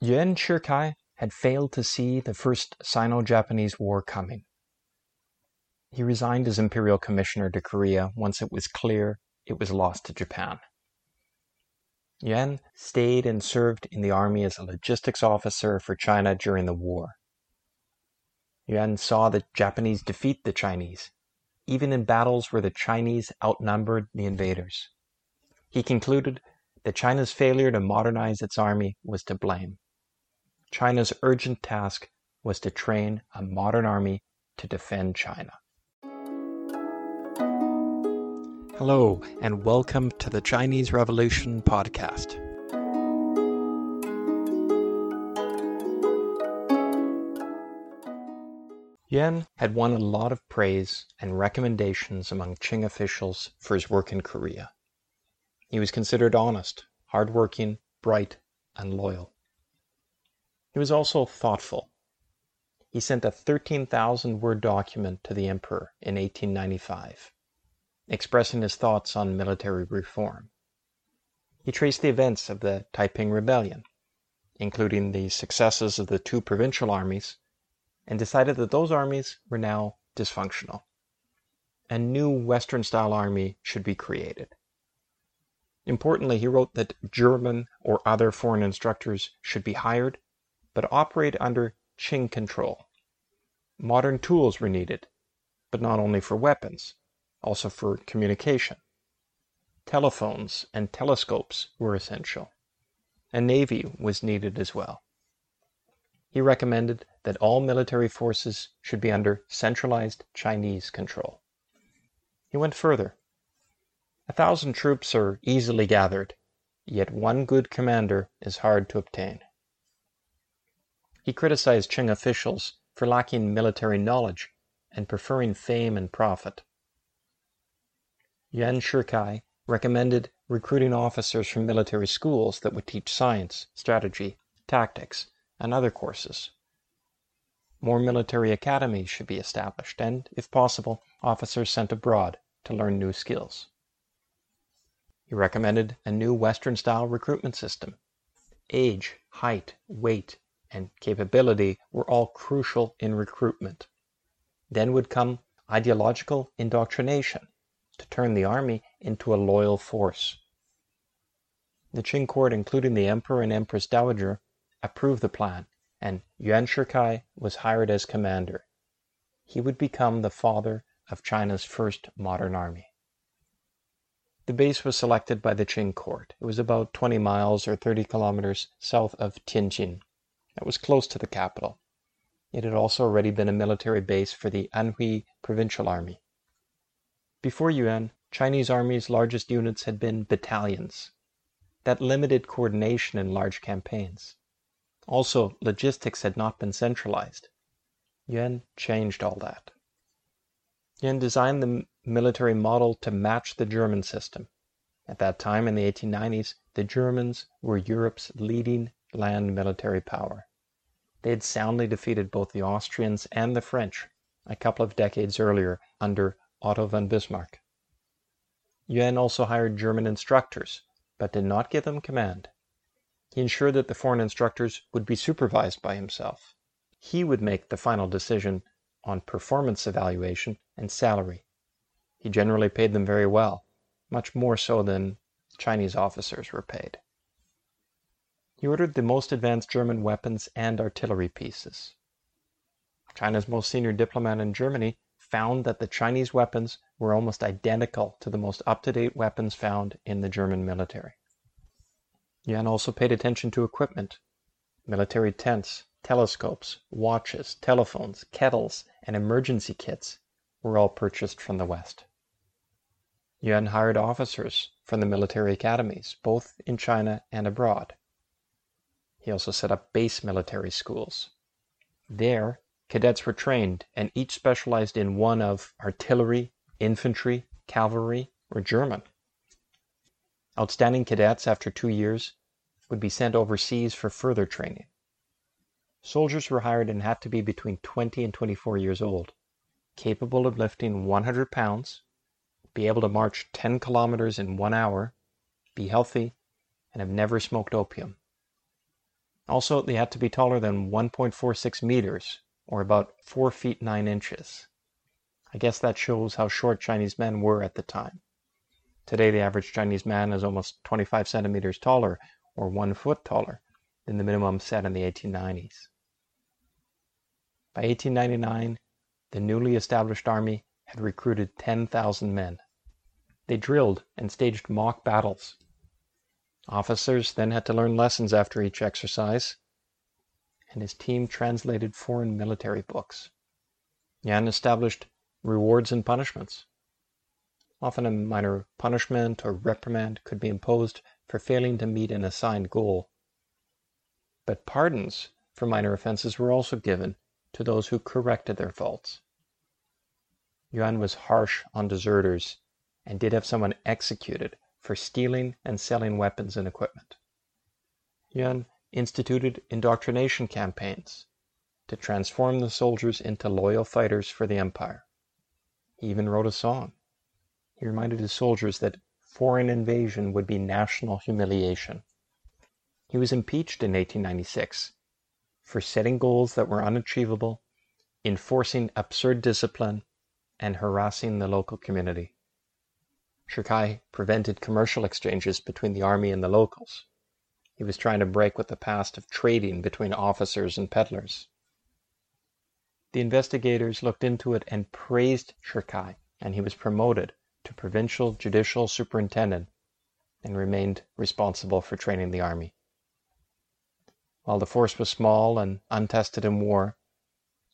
Yuan Shikai had failed to see the First Sino-Japanese War coming. He resigned as imperial commissioner to Korea once it was clear it was lost to Japan. Yuan stayed and served in the army as a logistics officer for China during the war. Yuan saw the Japanese defeat the Chinese, even in battles where the Chinese outnumbered the invaders. He concluded that China's failure to modernize its army was to blame. China's urgent task was to train a modern army to defend China. Hello, and welcome to the Chinese Revolution podcast. Yuan had won a lot of praise and recommendations among Qing officials for his work in Korea. He was considered honest, hardworking, bright, and loyal. He was also thoughtful. He sent a 13,000 word document to the emperor in 1895, expressing his thoughts on military reform. He traced the events of the Taiping Rebellion, including the successes of the two provincial armies, and decided that those armies were now dysfunctional. A new Western style army should be created. Importantly, he wrote that German or other foreign instructors should be hired but operate under Qing control. Modern tools were needed, but not only for weapons, also for communication. Telephones and telescopes were essential. A navy was needed as well. He recommended that all military forces should be under centralized Chinese control. He went further. A thousand troops are easily gathered, yet one good commander is hard to obtain. He criticized Qing officials for lacking military knowledge and preferring fame and profit. Yuan Shikai recommended recruiting officers from military schools that would teach science, strategy, tactics, and other courses. More military academies should be established, and, if possible, officers sent abroad to learn new skills. He recommended a new Western style recruitment system. Age, height, weight, and capability were all crucial in recruitment. Then would come ideological indoctrination to turn the army into a loyal force. The Qing court, including the emperor and empress dowager, approved the plan, and Yuan Shikai was hired as commander. He would become the father of China's first modern army. The base was selected by the Qing court. It was about 20 miles or 30 kilometers south of Tianjin that was close to the capital. It had also already been a military base for the Anhui Provincial Army. Before Yuan, Chinese Army's largest units had been battalions. That limited coordination in large campaigns. Also, logistics had not been centralized. Yuan changed all that. Yuan designed the military model to match the German system. At that time, in the 1890s, the Germans were Europe's leading land military power. They had soundly defeated both the Austrians and the French a couple of decades earlier under Otto von Bismarck. Yuan also hired German instructors, but did not give them command. He ensured that the foreign instructors would be supervised by himself. He would make the final decision on performance evaluation and salary. He generally paid them very well, much more so than Chinese officers were paid. He ordered the most advanced German weapons and artillery pieces. China's most senior diplomat in Germany found that the Chinese weapons were almost identical to the most up-to-date weapons found in the German military. Yuan also paid attention to equipment. Military tents, telescopes, watches, telephones, kettles, and emergency kits were all purchased from the West. Yuan hired officers from the military academies, both in China and abroad. He also set up base military schools. There, cadets were trained, and each specialized in one of artillery, infantry, cavalry, or German. Outstanding cadets, after two years, would be sent overseas for further training. Soldiers were hired and had to be between 20 and 24 years old, capable of lifting 100 pounds, be able to march 10 kilometers in one hour, be healthy, and have never smoked opium. Also, they had to be taller than 1.46 meters, or about 4 feet 9 inches. I guess that shows how short Chinese men were at the time. Today, the average Chinese man is almost 25 centimeters taller, or 1 foot taller, than the minimum set in the 1890s. By 1899, the newly established army had recruited 10,000 men. They drilled and staged mock battles. Officers then had to learn lessons after each exercise, and his team translated foreign military books. Yuan established rewards and punishments. Often a minor punishment or reprimand could be imposed for failing to meet an assigned goal. But pardons for minor offenses were also given to those who corrected their faults. Yuan was harsh on deserters and did have someone executed for stealing and selling weapons and equipment. Yuan instituted indoctrination campaigns to transform the soldiers into loyal fighters for the empire. He even wrote a song. He reminded his soldiers that foreign invasion would be national humiliation. He was impeached in 1896 for setting goals that were unachievable, enforcing absurd discipline, and harassing the local community. Shikai prevented commercial exchanges between the army and the locals. He was trying to break with the past of trading between officers and peddlers. The investigators looked into it and praised Shikai, and he was promoted to provincial judicial superintendent and remained responsible for training the army. While the force was small and untested in war,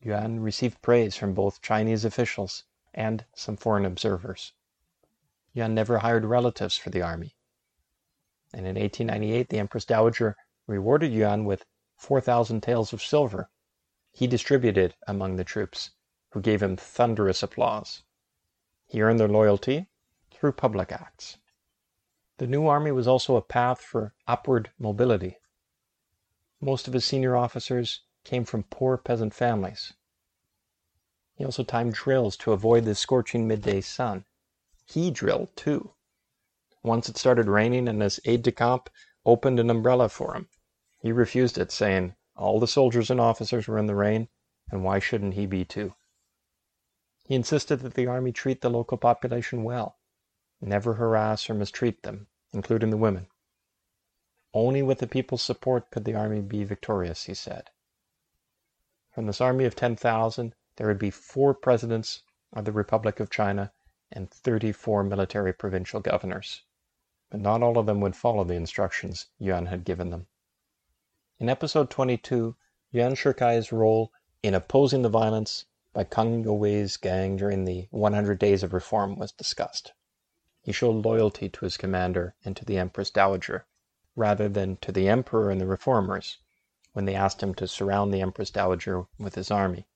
Yuan received praise from both Chinese officials and some foreign observers. Yuan never hired relatives for the army. And in 1898, the Empress Dowager rewarded Yuan with 4,000 taels of silver he distributed among the troops, who gave him thunderous applause. He earned their loyalty through public acts. The new army was also a path for upward mobility. Most of his senior officers came from poor peasant families. He also timed drills to avoid the scorching midday sun. He drilled too. Once it started raining and his aide de camp opened an umbrella for him. He refused it, saying, all the soldiers and officers were in the rain, and why shouldn't he be too? He insisted that the army treat the local population well, never harass or mistreat them, including the women. Only with the people's support could the army be victorious, he said. From this army of 10,000, there would be four presidents of the Republic of China and 34 military provincial governors. But not all of them would follow the instructions Yuan had given them. In episode 22, Yuan Shikai's role in opposing the violence by Kang Youwei's gang during the 100 Days of Reform was discussed. He showed loyalty to his commander and to the Empress Dowager, rather than to the emperor and the reformers, when they asked him to surround the Empress Dowager with his army.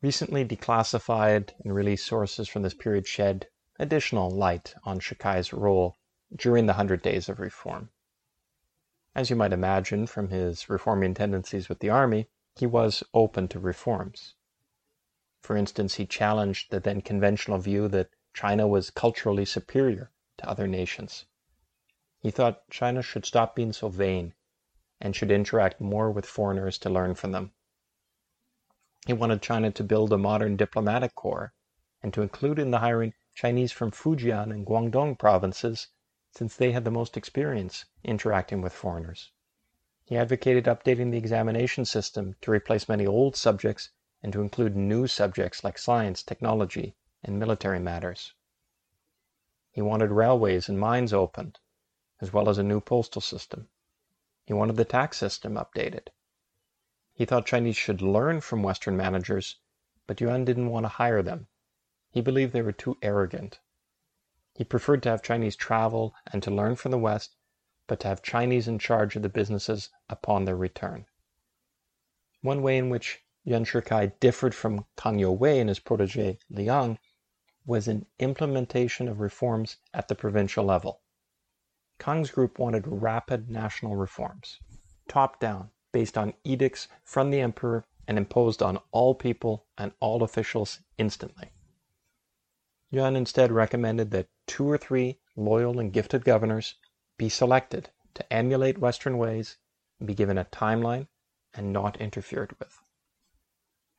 Recently declassified and released sources from this period shed additional light on Shikai's role during the Hundred Days of Reform. As you might imagine from his reforming tendencies with the army, he was open to reforms. For instance, he challenged the then conventional view that China was culturally superior to other nations. He thought China should stop being so vain and should interact more with foreigners to learn from them. He wanted China to build a modern diplomatic corps and to include in the hiring Chinese from Fujian and Guangdong provinces since they had the most experience interacting with foreigners. He advocated updating the examination system to replace many old subjects and to include new subjects like science, technology, and military matters. He wanted railways and mines opened, as well as a new postal system. He wanted the tax system updated. He thought Chinese should learn from Western managers, but Yuan didn't want to hire them. He believed they were too arrogant. He preferred to have Chinese travel and to learn from the West, but to have Chinese in charge of the businesses upon their return. One way in which Yuan Shikai differed from Kang Youwei and his protege Liang was in implementation of reforms at the provincial level. Kang's group wanted rapid national reforms, top down, based on edicts from the emperor and imposed on all people and all officials instantly. Yuan instead recommended that two or three loyal and gifted governors be selected to emulate Western ways be given a timeline, and not interfered with.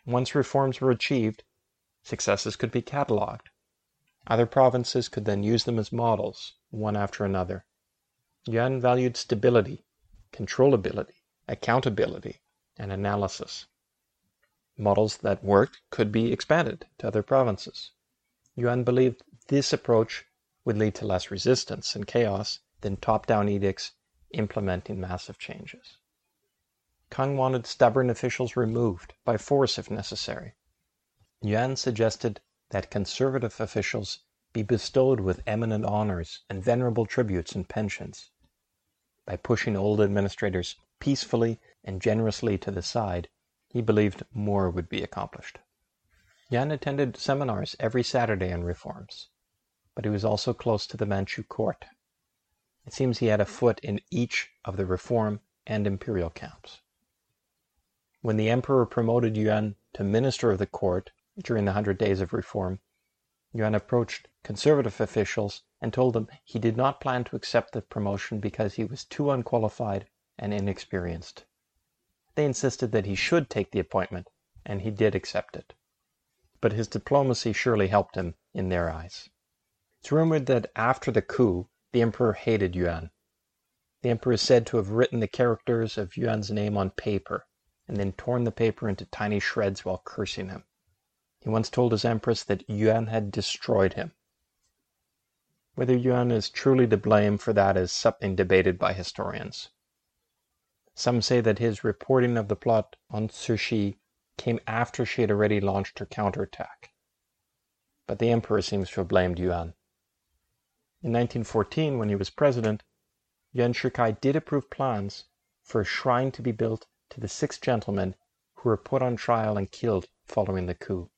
Once reforms were achieved, successes could be catalogued. Other provinces could then use them as models, one after another. Yuan valued stability, controllability, accountability, and analysis. Models that worked could be expanded to other provinces. Yuan believed this approach would lead to less resistance and chaos than top down edicts implementing massive changes. Kang wanted stubborn officials removed, by force if necessary. Yuan suggested that conservative officials be bestowed with eminent honors and venerable tributes and pensions. By pushing old administrators peacefully and generously to the side, he believed more would be accomplished. Yuan attended seminars every Saturday on reforms, but he was also close to the Manchu court. It seems he had a foot in each of the reform and imperial camps. When the emperor promoted Yuan to minister of the court during the Hundred Days of Reform, Yuan approached conservative officials and told them he did not plan to accept the promotion because he was too unqualified and inexperienced. They insisted that he should take the appointment, and he did accept it. But his diplomacy surely helped him in their eyes. It's rumored that after the coup, the emperor hated Yuan. The emperor is said to have written the characters of Yuan's name on paper and then torn the paper into tiny shreds while cursing him. He once told his empress that Yuan had destroyed him. Whether Yuan is truly to blame for that is something debated by historians. Some say that his reporting of the plot on Cixi came after she had already launched her counterattack. But the emperor seems to have blamed Yuan. In 1914, when he was president, Yuan Shikai did approve plans for a shrine to be built to the six gentlemen who were put on trial and killed following the coup.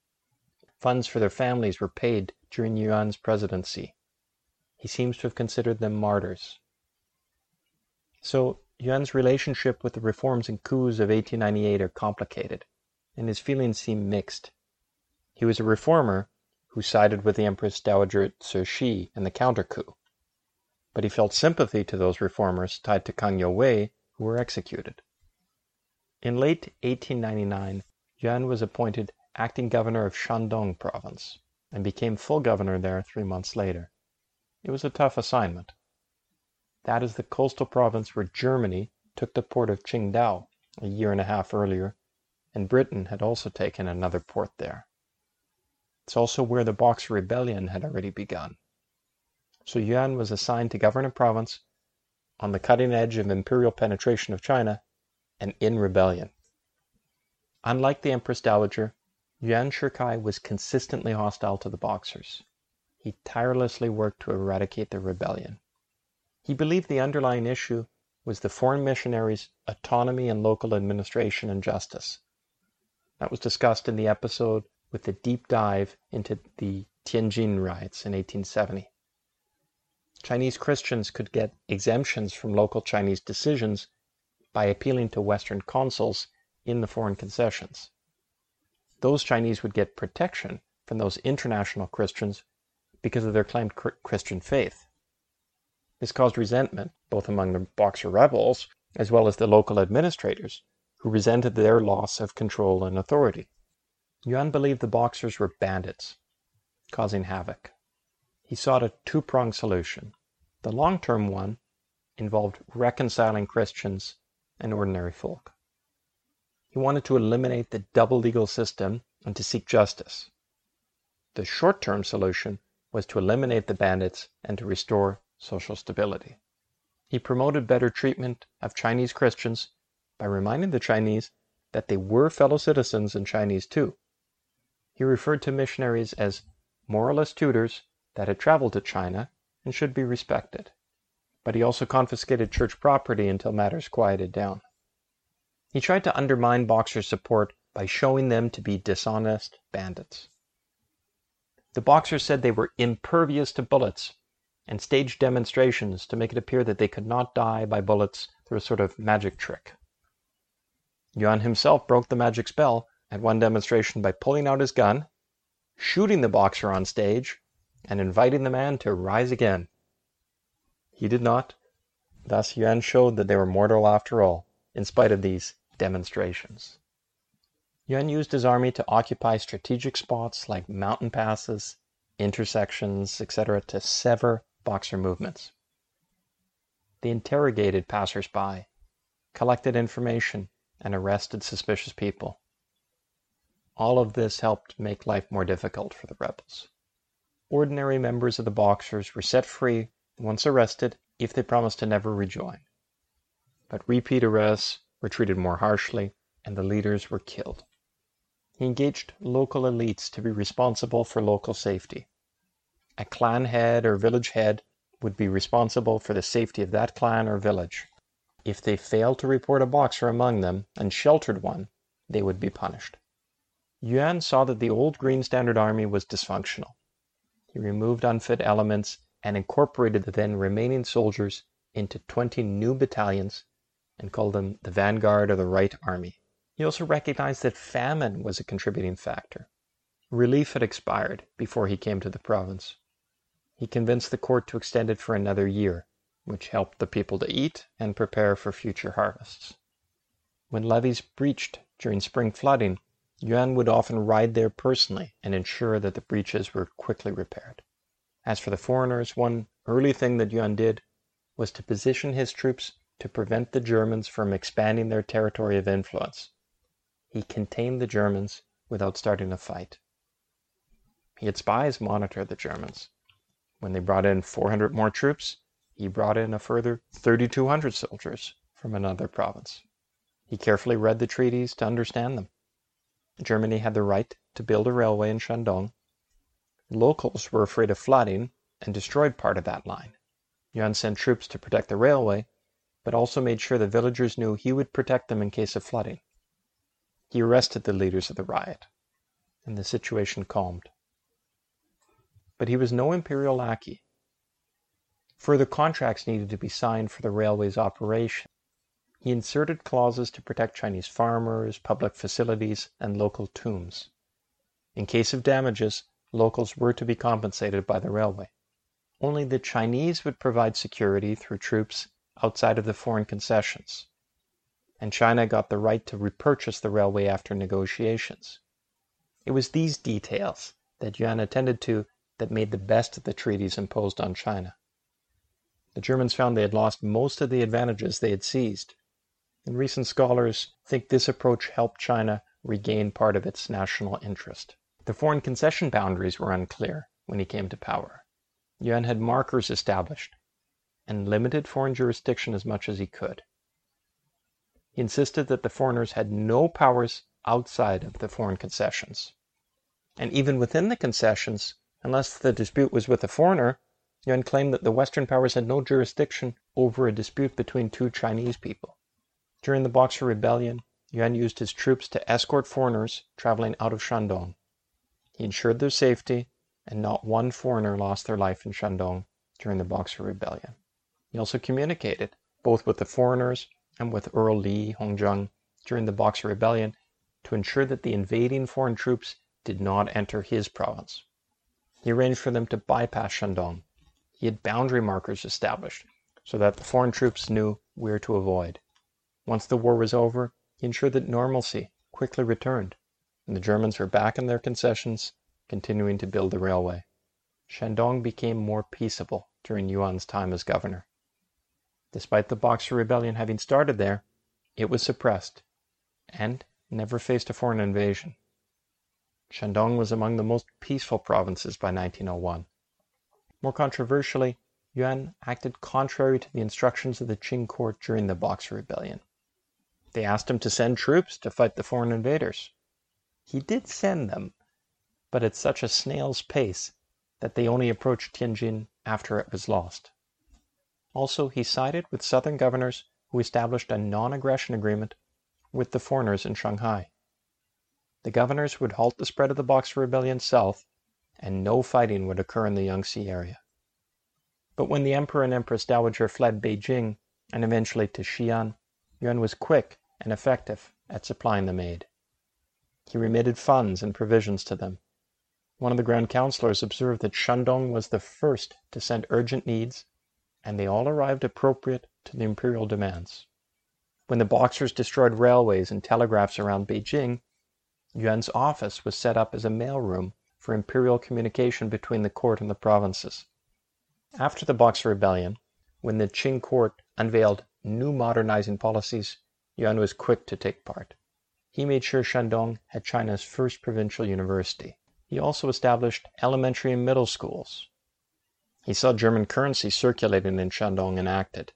Funds for their families were paid during Yuan's presidency. He seems to have considered them martyrs. So Yuan's relationship with the reforms and coups of 1898 are complicated, and his feelings seem mixed. He was a reformer who sided with the Empress Dowager Cixi in the counter coup, but he felt sympathy to those reformers tied to Kang Youwei who were executed. In late 1899, Yuan was appointed acting governor of Shandong province, and became full governor there three months later. It was a tough assignment. That is the coastal province where Germany took the port of Qingdao a year and a half earlier, and Britain had also taken another port there. It's also where the Boxer Rebellion had already begun. So Yuan was assigned to govern a province on the cutting edge of imperial penetration of China and in rebellion. Unlike the Empress Dowager, Yuan Shikai was consistently hostile to the Boxers. He tirelessly worked to eradicate the rebellion. He believed the underlying issue was the foreign missionaries' autonomy and local administration and justice. That was discussed in the episode with the deep dive into the Tianjin riots in 1870. Chinese Christians could get exemptions from local Chinese decisions by appealing to Western consuls in the foreign concessions those Chinese would get protection from those international Christians because of their claimed Christian faith. This caused resentment both among the Boxer rebels as well as the local administrators, who resented their loss of control and authority. Yuan believed the Boxers were bandits, causing havoc. He sought a two pronged solution. The long term one involved reconciling Christians and ordinary folk. He wanted to eliminate the double legal system and to seek justice. The short term solution was to eliminate the bandits and to restore social stability. He promoted better treatment of Chinese Christians by reminding the Chinese that they were fellow citizens and Chinese too. He referred to missionaries as moralist tutors that had traveled to China and should be respected. But he also confiscated church property until matters quieted down. He tried to undermine Boxer's support by showing them to be dishonest bandits. The Boxers said they were impervious to bullets and staged demonstrations to make it appear that they could not die by bullets through a sort of magic trick. Yuan himself broke the magic spell at one demonstration by pulling out his gun, shooting the Boxer on stage, and inviting the man to rise again. He did not. Thus Yuan showed that they were mortal after all in spite of these demonstrations. Yuan used his army to occupy strategic spots like mountain passes, intersections, etc., to sever Boxer movements. They interrogated passers-by, collected information, and arrested suspicious people. All of this helped make life more difficult for the rebels. Ordinary members of the Boxers were set free once arrested if they promised to never rejoin. But repeat arrests were treated more harshly, and the leaders were killed. He engaged local elites to be responsible for local safety. A clan head or village head would be responsible for the safety of that clan or village. If they failed to report a Boxer among them and sheltered one, they would be punished. Yuan saw that the old Green Standard Army was dysfunctional. He removed unfit elements and incorporated the then remaining soldiers into 20 new battalions and called them the vanguard of the Right Army. He also recognized that famine was a contributing factor. Relief had expired before he came to the province. He convinced the court to extend it for another year, which helped the people to eat and prepare for future harvests. When levees breached during spring flooding, Yuan would often ride there personally and ensure that the breaches were quickly repaired. As for the foreigners, one early thing that Yuan did was to position his troops to prevent the Germans from expanding their territory of influence he contained the Germans without starting a fight. He had spies monitor the Germans. When they brought in 400 more troops, he brought in a further 3,200 soldiers from another province. He carefully read the treaties to understand them. Germany had the right to build a railway in Shandong. Locals were afraid of flooding and destroyed part of that line. Yuan sent troops to protect the railway, but also made sure the villagers knew he would protect them in case of flooding. He arrested the leaders of the riot, and the situation calmed. But he was no imperial lackey. Further contracts needed to be signed for the railway's operation. He inserted clauses to protect Chinese farmers, public facilities, and local tombs. In case of damages, locals were to be compensated by the railway. Only the Chinese would provide security through troops outside of the foreign concessions and China got the right to repurchase the railway after negotiations. It was these details that Yuan attended to that made the best of the treaties imposed on China. The Germans found they had lost most of the advantages they had seized, and recent scholars think this approach helped China regain part of its national interest. The foreign concession boundaries were unclear when he came to power. Yuan had markers established and limited foreign jurisdiction as much as he could. He insisted that the foreigners had no powers outside of the foreign concessions. And even within the concessions, unless the dispute was with a foreigner, Yuan claimed that the Western powers had no jurisdiction over a dispute between two Chinese people. During the Boxer Rebellion, Yuan used his troops to escort foreigners traveling out of Shandong. He ensured their safety, and not one foreigner lost their life in Shandong during the Boxer Rebellion. He also communicated, both with the foreigners and with Earl Li Hongzhang during the Boxer Rebellion to ensure that the invading foreign troops did not enter his province. He arranged for them to bypass Shandong. He had boundary markers established so that the foreign troops knew where to avoid. Once the war was over, he ensured that normalcy quickly returned, and the Germans were back in their concessions, continuing to build the railway. Shandong became more peaceable during Yuan's time as governor. Despite the Boxer Rebellion having started there, it was suppressed and never faced a foreign invasion. Shandong was among the most peaceful provinces by 1901. More controversially, Yuan acted contrary to the instructions of the Qing court during the Boxer Rebellion. They asked him to send troops to fight the foreign invaders. He did send them, but at such a snail's pace that they only approached Tianjin after it was lost. Also, he sided with southern governors who established a non-aggression agreement with the foreigners in Shanghai. The governors would halt the spread of the Boxer Rebellion south, and no fighting would occur in the Yangtze area. But when the Emperor and Empress Dowager fled Beijing and eventually to Xi'an, Yuan was quick and effective at supplying them aid. He remitted funds and provisions to them. One of the Grand Councilors observed that Shandong was the first to send urgent needs and they all arrived appropriate to the imperial demands. When the Boxers destroyed railways and telegraphs around Beijing, Yuan's office was set up as a mailroom for imperial communication between the court and the provinces. After the Boxer Rebellion, when the Qing court unveiled new modernizing policies, Yuan was quick to take part. He made sure Shandong had China's first provincial university. He also established elementary and middle schools. He saw German currency circulating in Shandong and enacted.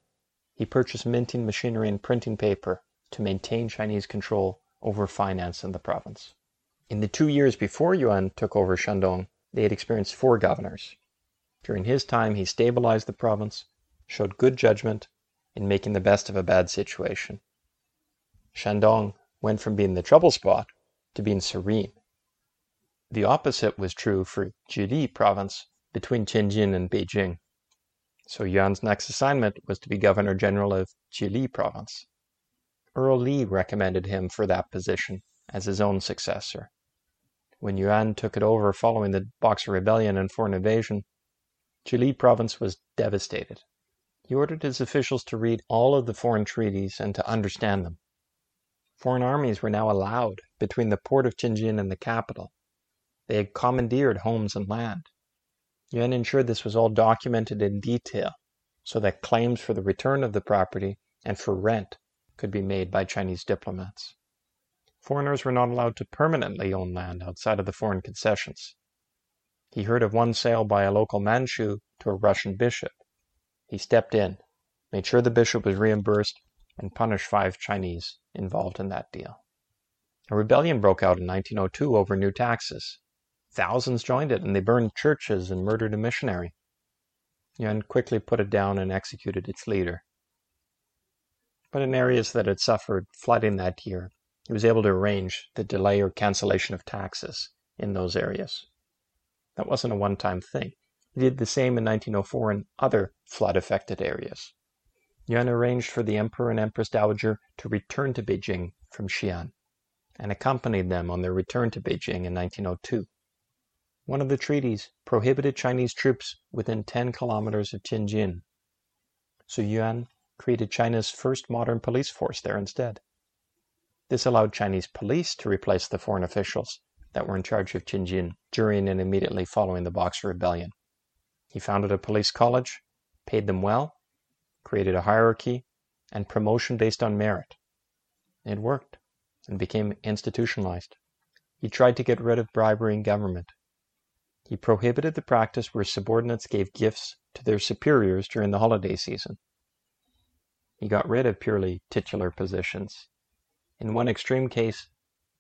He purchased minting machinery and printing paper to maintain Chinese control over finance in the province. In the two years before Yuan took over Shandong, they had experienced four governors. During his time, he stabilized the province, showed good judgment in making the best of a bad situation. Shandong went from being the trouble spot to being serene. The opposite was true for Zhili province between Tianjin and Beijing. So Yuan's next assignment was to be Governor General of Zhili province. Earl Li recommended him for that position as his own successor. When Yuan took it over following the Boxer Rebellion and foreign invasion, Zhili province was devastated. He ordered his officials to read all of the foreign treaties and to understand them. Foreign armies were now allowed between the port of Tianjin and the capital. They had commandeered homes and land. Yuan ensured this was all documented in detail so that claims for the return of the property and for rent could be made by Chinese diplomats. Foreigners were not allowed to permanently own land outside of the foreign concessions. He heard of one sale by a local Manchu to a Russian bishop. He stepped in, made sure the bishop was reimbursed, and punished five Chinese involved in that deal. A rebellion broke out in 1902 over new taxes. Thousands joined it, and they burned churches and murdered a missionary. Yuan quickly put it down and executed its leader. But in areas that had suffered flooding that year, he was able to arrange the delay or cancellation of taxes in those areas. That wasn't a one time thing. He did the same in 1904 in other flood affected areas. Yuan arranged for the Emperor and Empress Dowager to return to Beijing from Xi'an, and accompanied them on their return to Beijing in 1902. One of the treaties prohibited Chinese troops within 10 kilometers of Tianjin, so Yuan created China's first modern police force there instead. This allowed Chinese police to replace the foreign officials that were in charge of Tianjin during and immediately following the Boxer Rebellion. He founded a police college, paid them well, created a hierarchy, and promotion based on merit. It worked and became institutionalized. He tried to get rid of bribery in government. He prohibited the practice where subordinates gave gifts to their superiors during the holiday season. He got rid of purely titular positions. In one extreme case,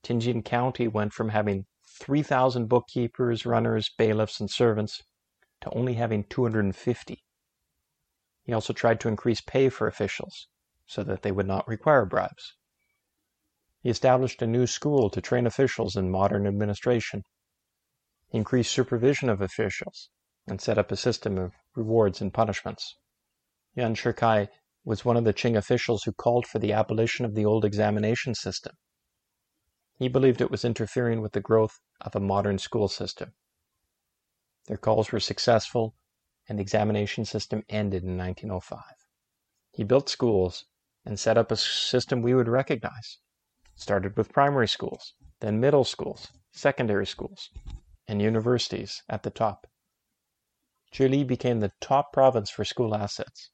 Tianjin County went from having 3,000 bookkeepers, runners, bailiffs, and servants to only having 250. He also tried to increase pay for officials so that they would not require bribes. He established a new school to train officials in modern administration. He increased supervision of officials and set up a system of rewards and punishments. Yuan Shikai was one of the Qing officials who called for the abolition of the old examination system. He believed it was interfering with the growth of a modern school system. Their calls were successful and the examination system ended in 1905. He built schools and set up a system we would recognize. Started with primary schools, then middle schools, secondary schools, and universities at the top. Zhili became the top province for school assets.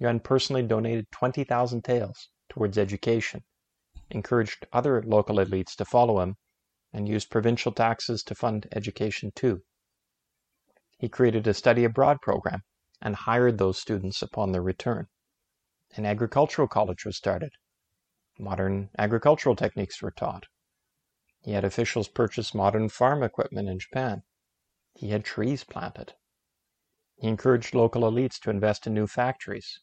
Yuan personally donated 20,000 taels towards education, encouraged other local elites to follow him, and used provincial taxes to fund education too. He created a study abroad program and hired those students upon their return. An agricultural college was started. Modern agricultural techniques were taught. He had officials purchase modern farm equipment in Japan. He had trees planted. He encouraged local elites to invest in new factories,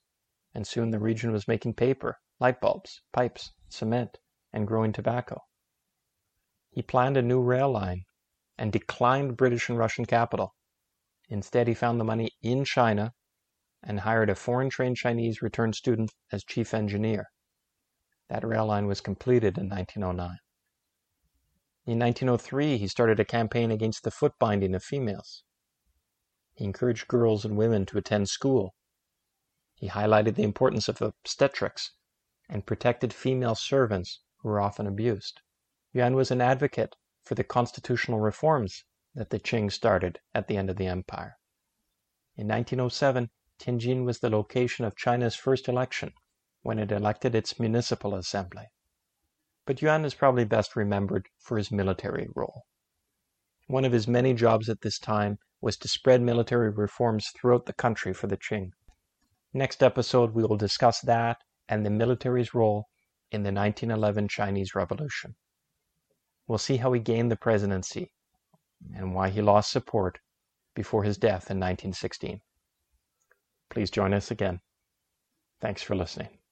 and soon the region was making paper, light bulbs, pipes, cement, and growing tobacco. He planned a new rail line and declined British and Russian capital. Instead, he found the money in China and hired a foreign trained Chinese returned student as chief engineer. That rail line was completed in 1909. In 1903, he started a campaign against the foot binding of females. He encouraged girls and women to attend school. He highlighted the importance of obstetrics and protected female servants who were often abused. Yuan was an advocate for the constitutional reforms that the Qing started at the end of the empire. In 1907, Tianjin was the location of China's first election when it elected its municipal assembly. But Yuan is probably best remembered for his military role. One of his many jobs at this time was to spread military reforms throughout the country for the Qing. Next episode, we will discuss that and the military's role in the 1911 Chinese Revolution. We'll see how he gained the presidency and why he lost support before his death in 1916. Please join us again. Thanks for listening.